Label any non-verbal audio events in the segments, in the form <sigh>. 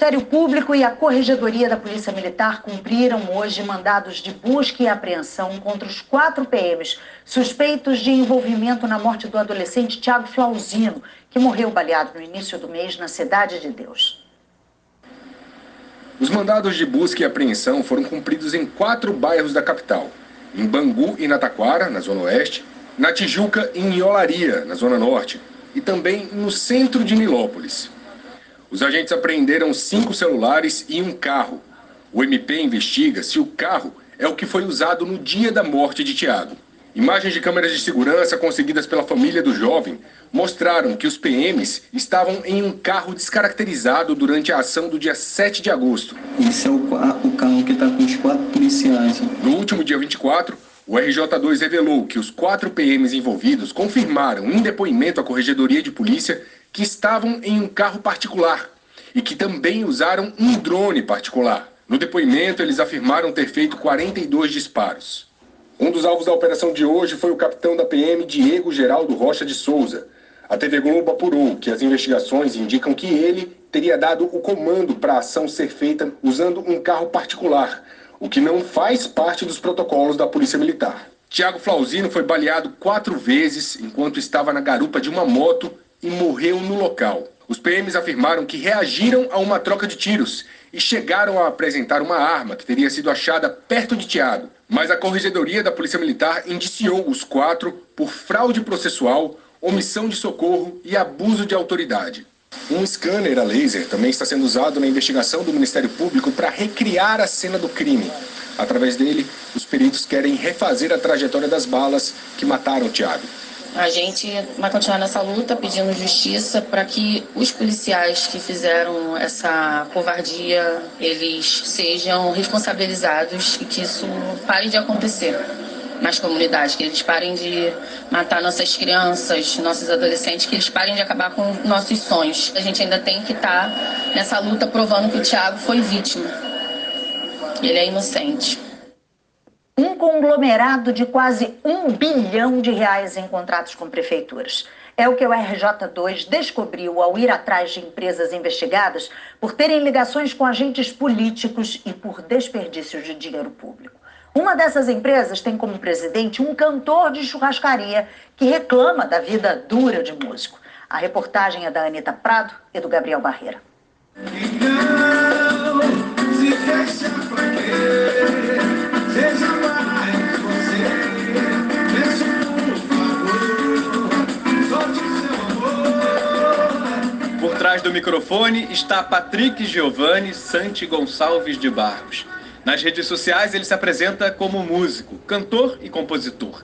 O Ministério Público e a Corregedoria da Polícia Militar cumpriram hoje mandados de busca e apreensão contra os quatro PMs suspeitos de envolvimento na morte do adolescente Tiago Flauzino, que morreu baleado no início do mês na Cidade de Deus. Os mandados de busca e apreensão foram cumpridos em quatro bairros da capital: em Bangu e na Taquara, na Zona Oeste, na Tijuca e em Iolaria, na Zona Norte, e também no centro de Nilópolis. Os agentes apreenderam cinco celulares e um carro. O MP investiga se o carro é o que foi usado no dia da morte de Tiago. Imagens de câmeras de segurança conseguidas pela família do jovem mostraram que os PMs estavam em um carro descaracterizado durante a ação do dia 7 de agosto. Esse é o, o carro que está com os quatro policiais. No último dia 24, o RJ2 revelou que os quatro PMs envolvidos confirmaram em depoimento à Corregedoria de Polícia que estavam em um carro particular e que também usaram um drone particular. No depoimento, eles afirmaram ter feito 42 disparos. Um dos alvos da operação de hoje foi o capitão da PM Diego Geraldo Rocha de Souza. A TV Globo apurou que as investigações indicam que ele teria dado o comando para a ação ser feita usando um carro particular, o que não faz parte dos protocolos da Polícia Militar. Tiago Flauzino foi baleado quatro vezes enquanto estava na garupa de uma moto e morreu no local. Os PMs afirmaram que reagiram a uma troca de tiros e chegaram a apresentar uma arma que teria sido achada perto de Tiago. Mas a Corregedoria da Polícia Militar indiciou os quatro por fraude processual, omissão de socorro e abuso de autoridade. Um scanner a laser também está sendo usado na investigação do Ministério Público para recriar a cena do crime. Através dele, os peritos querem refazer a trajetória das balas que mataram Tiago. A gente vai continuar nessa luta pedindo justiça para que os policiais que fizeram essa covardia, eles sejam responsabilizados e que isso pare de acontecer nas comunidades, que eles parem de matar nossas crianças, nossos adolescentes, que eles parem de acabar com nossos sonhos. A gente ainda tem que estar tá nessa luta provando que o Thiago foi vítima. Ele é inocente um conglomerado de quase um bilhão de reais em contratos com prefeituras. É o que o RJ2 descobriu ao ir atrás de empresas investigadas por terem ligações com agentes políticos e por desperdício de dinheiro público. Uma dessas empresas tem como presidente um cantor de churrascaria que reclama da vida dura de músico. A reportagem é da Anitta Prado e do Gabriel Barreira. Então, se Por trás do microfone está Patrick Giovanni Santi Gonçalves de Barros. Nas redes sociais ele se apresenta como músico, cantor e compositor.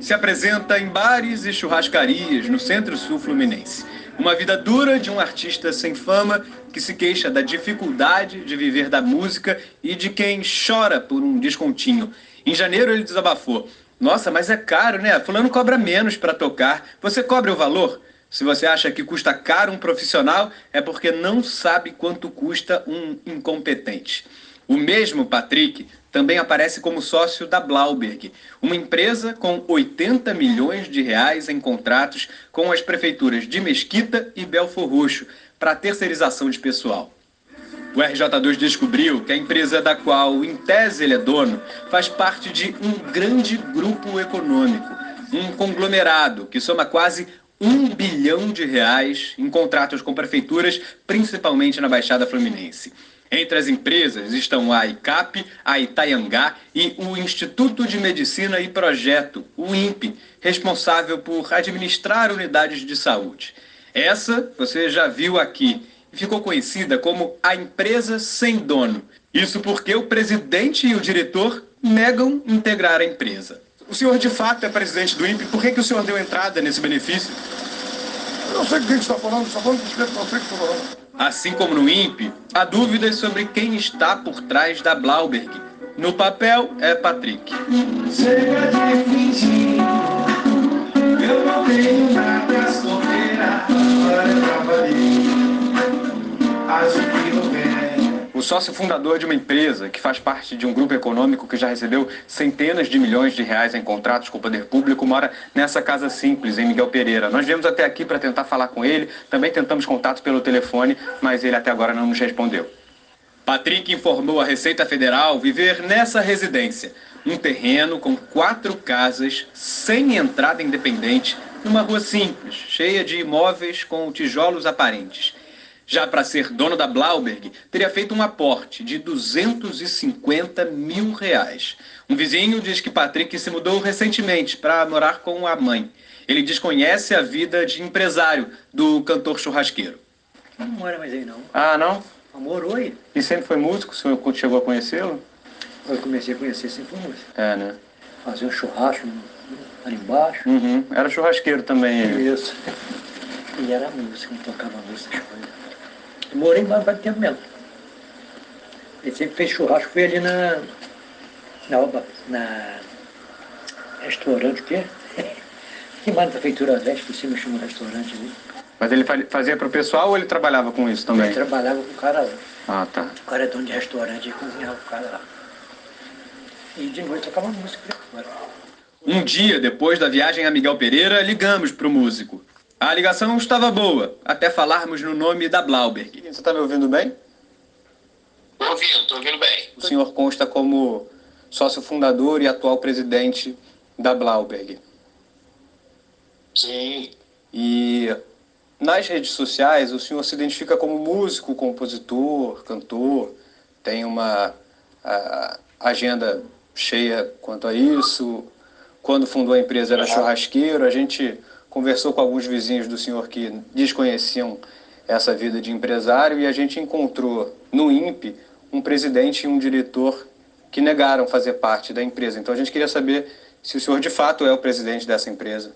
Se apresenta em bares e churrascarias no Centro-Sul Fluminense. Uma vida dura de um artista sem fama que se queixa da dificuldade de viver da música e de quem chora por um descontinho. Em janeiro ele desabafou: Nossa, mas é caro, né? Fulano cobra menos para tocar. Você cobra o valor? Se você acha que custa caro um profissional, é porque não sabe quanto custa um incompetente. O mesmo Patrick também aparece como sócio da Blauberg, uma empresa com 80 milhões de reais em contratos com as prefeituras de Mesquita e Belfor Roxo para terceirização de pessoal. O RJ2 descobriu que a empresa da qual, em tese, ele é dono, faz parte de um grande grupo econômico, um conglomerado que soma quase um bilhão de reais em contratos com prefeituras, principalmente na Baixada Fluminense. Entre as empresas estão a ICAP, a Itaiangá e o Instituto de Medicina e Projeto, o INPE, responsável por administrar unidades de saúde. Essa você já viu aqui e ficou conhecida como a empresa sem dono. Isso porque o presidente e o diretor negam integrar a empresa. O senhor de fato é presidente do INPE, por que, que o senhor deu entrada nesse benefício? Eu não sei o que está falando, está falando do que está falando. Assim como no INPE, há dúvidas sobre quem está por trás da Blauberg. No papel é Patrick. Chega de fingir, sócio fundador de uma empresa que faz parte de um grupo econômico que já recebeu centenas de milhões de reais em contratos com o poder público, mora nessa casa simples, em Miguel Pereira. Nós viemos até aqui para tentar falar com ele, também tentamos contato pelo telefone, mas ele até agora não nos respondeu. Patrick informou à Receita Federal viver nessa residência, um terreno com quatro casas, sem entrada independente, numa rua simples, cheia de imóveis com tijolos aparentes. Já para ser dono da Blauberg, teria feito um aporte de 250 mil reais. Um vizinho diz que Patrick se mudou recentemente para morar com a mãe. Ele desconhece a vida de empresário do cantor churrasqueiro. Não mora mais aí, não. Ah, não? Morou aí. E sempre foi músico? O senhor chegou a conhecê-lo? Eu comecei a conhecer sempre foi músico. É, né? Fazia um churrasco ali embaixo. Uhum. Era churrasqueiro também ele. Isso. <laughs> E era músico, tocava música, morei lá faz tempo mesmo. Ele sempre fez churrasco, foi ali na. Na Oba, na. Restaurante o quê? <laughs> Que mais na prefeitura leste, por cima chama restaurante ali. Mas ele fa- fazia pro pessoal ou ele trabalhava com isso também? Ele trabalhava com o cara lá. Ah, tá. O cara é dono de restaurante e cozinhava o cara lá. E de noite tocava música agora. Um dia depois da viagem a Miguel Pereira, ligamos pro músico. A ligação estava boa, até falarmos no nome da Blauberg. Você está me ouvindo bem? Tô ouvindo, tô ouvindo bem. O senhor consta como sócio fundador e atual presidente da Blauberg. Sim. E nas redes sociais o senhor se identifica como músico, compositor, cantor, tem uma ah, agenda cheia quanto a isso. Quando fundou a empresa era churrasqueiro, a gente conversou com alguns vizinhos do senhor que desconheciam essa vida de empresário e a gente encontrou no INPE um presidente e um diretor que negaram fazer parte da empresa. Então a gente queria saber se o senhor de fato é o presidente dessa empresa.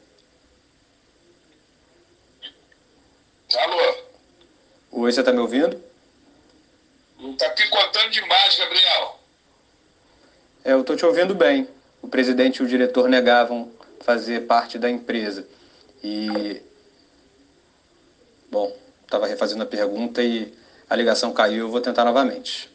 Alô? Oi, você está me ouvindo? Não tá picotando demais, Gabriel. É, eu estou te ouvindo bem. O presidente e o diretor negavam fazer parte da empresa. E. Bom, estava refazendo a pergunta e a ligação caiu. Eu vou tentar novamente.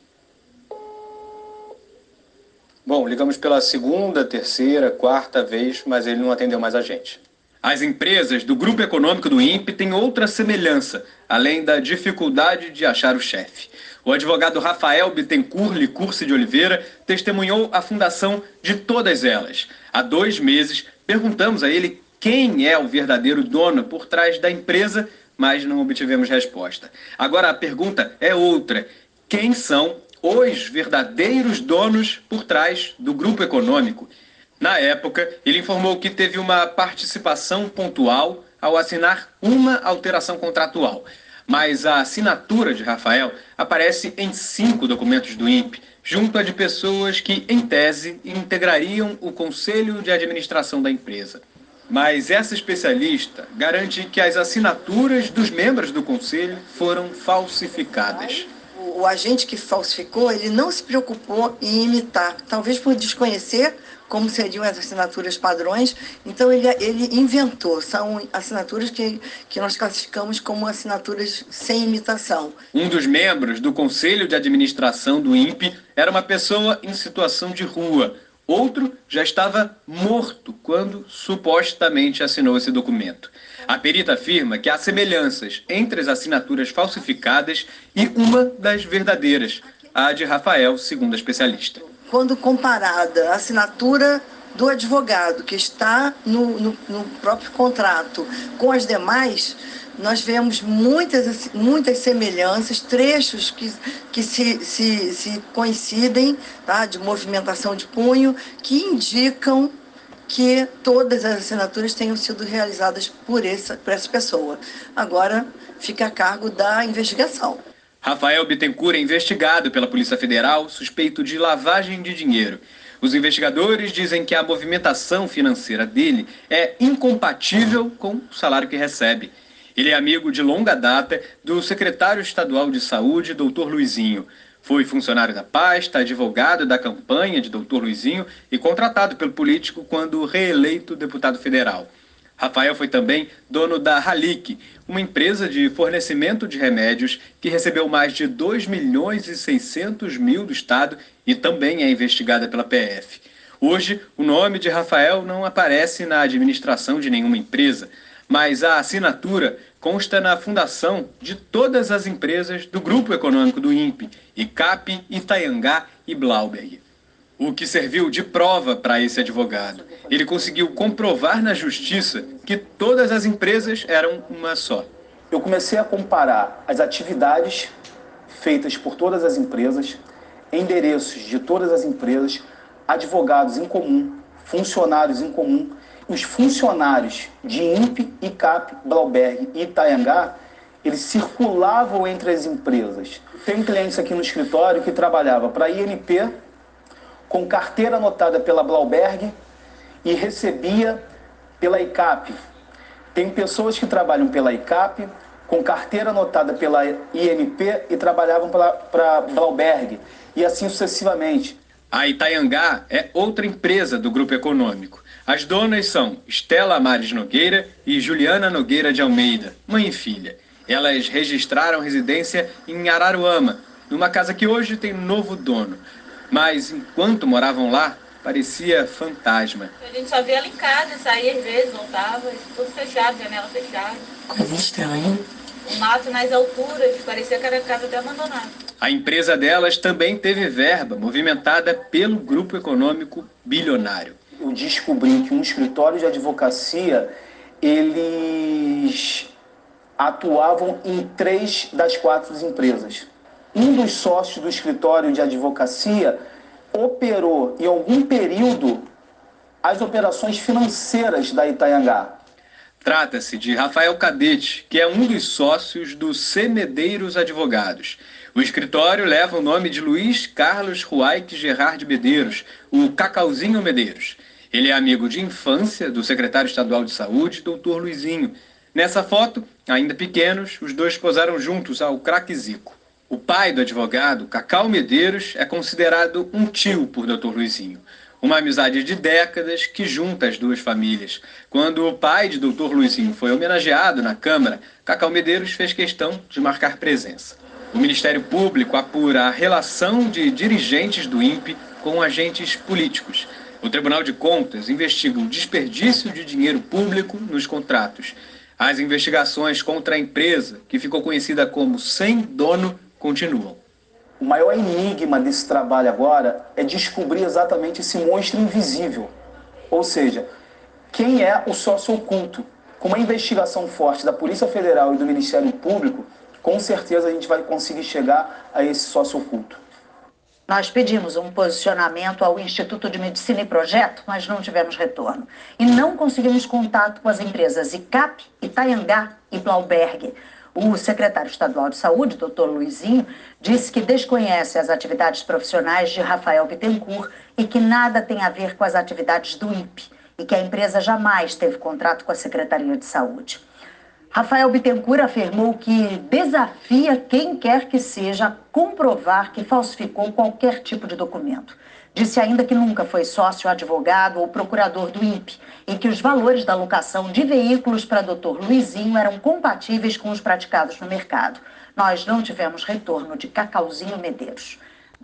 Bom, ligamos pela segunda, terceira, quarta vez, mas ele não atendeu mais a gente. As empresas do grupo econômico do INPE têm outra semelhança, além da dificuldade de achar o chefe. O advogado Rafael Bittencourt Licurce de Oliveira testemunhou a fundação de todas elas. Há dois meses, perguntamos a ele quem é o verdadeiro dono por trás da empresa, mas não obtivemos resposta. Agora a pergunta é outra: quem são os verdadeiros donos por trás do grupo econômico? Na época, ele informou que teve uma participação pontual ao assinar uma alteração contratual. Mas a assinatura de Rafael aparece em cinco documentos do INPE, junto a de pessoas que, em tese, integrariam o conselho de administração da empresa. Mas essa especialista garante que as assinaturas dos membros do conselho foram falsificadas. O, agente que falsificou, ele não se preocupou em imitar, talvez por desconhecer como seriam as assinaturas padrões, então ele, ele inventou, são assinaturas que, que nós classificamos como assinaturas sem imitação. Um dos membros do conselho de administração do INPE era uma pessoa em situação de rua. Outro já estava morto quando supostamente assinou esse documento. A perita afirma que há semelhanças entre as assinaturas falsificadas e uma das verdadeiras, a de Rafael, segundo a especialista. Quando comparada a assinatura do advogado que está no, no, no próprio contrato com as demais, nós vemos muitas, muitas semelhanças, trechos que, que se, se, se coincidem, tá? de movimentação de punho, que indicam que todas as assinaturas tenham sido realizadas por essa, por essa pessoa. Agora fica a cargo da investigação. Rafael Bittencourt é investigado pela Polícia Federal, suspeito de lavagem de dinheiro. Os investigadores dizem que a movimentação financeira dele é incompatível com o salário que recebe. Ele é amigo de longa data do secretário estadual de saúde, doutor Luizinho. Foi funcionário da pasta, advogado da campanha de doutor Luizinho e contratado pelo político quando reeleito deputado federal. Rafael foi também dono da Halik, uma empresa de fornecimento de remédios que recebeu mais de 2 milhões e 600 mil do Estado e também é investigada pela PF. Hoje, o nome de Rafael não aparece na administração de nenhuma empresa, mas a assinatura consta na fundação de todas as empresas do grupo econômico do INPE, ICAP, Itaiangá e Blauberg. O que serviu de prova para esse advogado. Ele conseguiu comprovar na justiça que todas as empresas eram uma só. Eu comecei a comparar as atividades feitas por todas as empresas, endereços de todas as empresas, advogados em comum, funcionários em comum. Os funcionários de INPE, ICAP, Blauberg e Itaiangá, eles circulavam entre as empresas. Tem clientes aqui no escritório que trabalhava para a INP, com carteira anotada pela Blauberg e recebia pela ICAP. Tem pessoas que trabalham pela ICAP, com carteira anotada pela INP e trabalhavam para Blauberg, e assim sucessivamente. A Itaiangá é outra empresa do grupo econômico. As donas são Estela Mares Nogueira e Juliana Nogueira de Almeida, mãe e filha. Elas registraram residência em Araruama, numa casa que hoje tem novo dono. Mas enquanto moravam lá, parecia fantasma. A gente só via ela em casa, saía às vezes, voltava, tudo fechado, janela fechada. Coisa estranha. O mato nas alturas, parecia que era casa até abandonada. A empresa delas também teve verba movimentada pelo grupo econômico bilionário. Eu descobri que um escritório de advocacia, eles atuavam em três das quatro empresas um dos sócios do escritório de advocacia operou em algum período as operações financeiras da Itaiangá. Trata-se de Rafael Cadete, que é um dos sócios do C. Medeiros Advogados. O escritório leva o nome de Luiz Carlos Ruaik Gerard Medeiros, o Cacauzinho Medeiros. Ele é amigo de infância do secretário estadual de saúde, doutor Luizinho. Nessa foto, ainda pequenos, os dois posaram juntos ao craque Zico. O pai do advogado, Cacau Medeiros, é considerado um tio por Dr. Luizinho. Uma amizade de décadas que junta as duas famílias. Quando o pai de Dr. Luizinho foi homenageado na Câmara, Cacau Medeiros fez questão de marcar presença. O Ministério Público apura a relação de dirigentes do INPE com agentes políticos. O Tribunal de Contas investiga o desperdício de dinheiro público nos contratos. As investigações contra a empresa, que ficou conhecida como Sem Dono, continuam. O maior enigma desse trabalho agora é descobrir exatamente esse monstro invisível. Ou seja, quem é o sócio oculto? Com uma investigação forte da Polícia Federal e do Ministério Público, com certeza a gente vai conseguir chegar a esse sócio oculto. Nós pedimos um posicionamento ao Instituto de Medicina e Projeto, mas não tivemos retorno. E não conseguimos contato com as empresas ICAP, Itaiangá e Blauberg. O secretário estadual de saúde, doutor Luizinho, disse que desconhece as atividades profissionais de Rafael Bittencourt e que nada tem a ver com as atividades do INPE e que a empresa jamais teve contrato com a Secretaria de Saúde. Rafael Bittencourt afirmou que desafia quem quer que seja a comprovar que falsificou qualquer tipo de documento. Disse ainda que nunca foi sócio, advogado ou procurador do INPE e que os valores da locação de veículos para Dr. Luizinho eram compatíveis com os praticados no mercado. Nós não tivemos retorno de Cacauzinho Medeiros.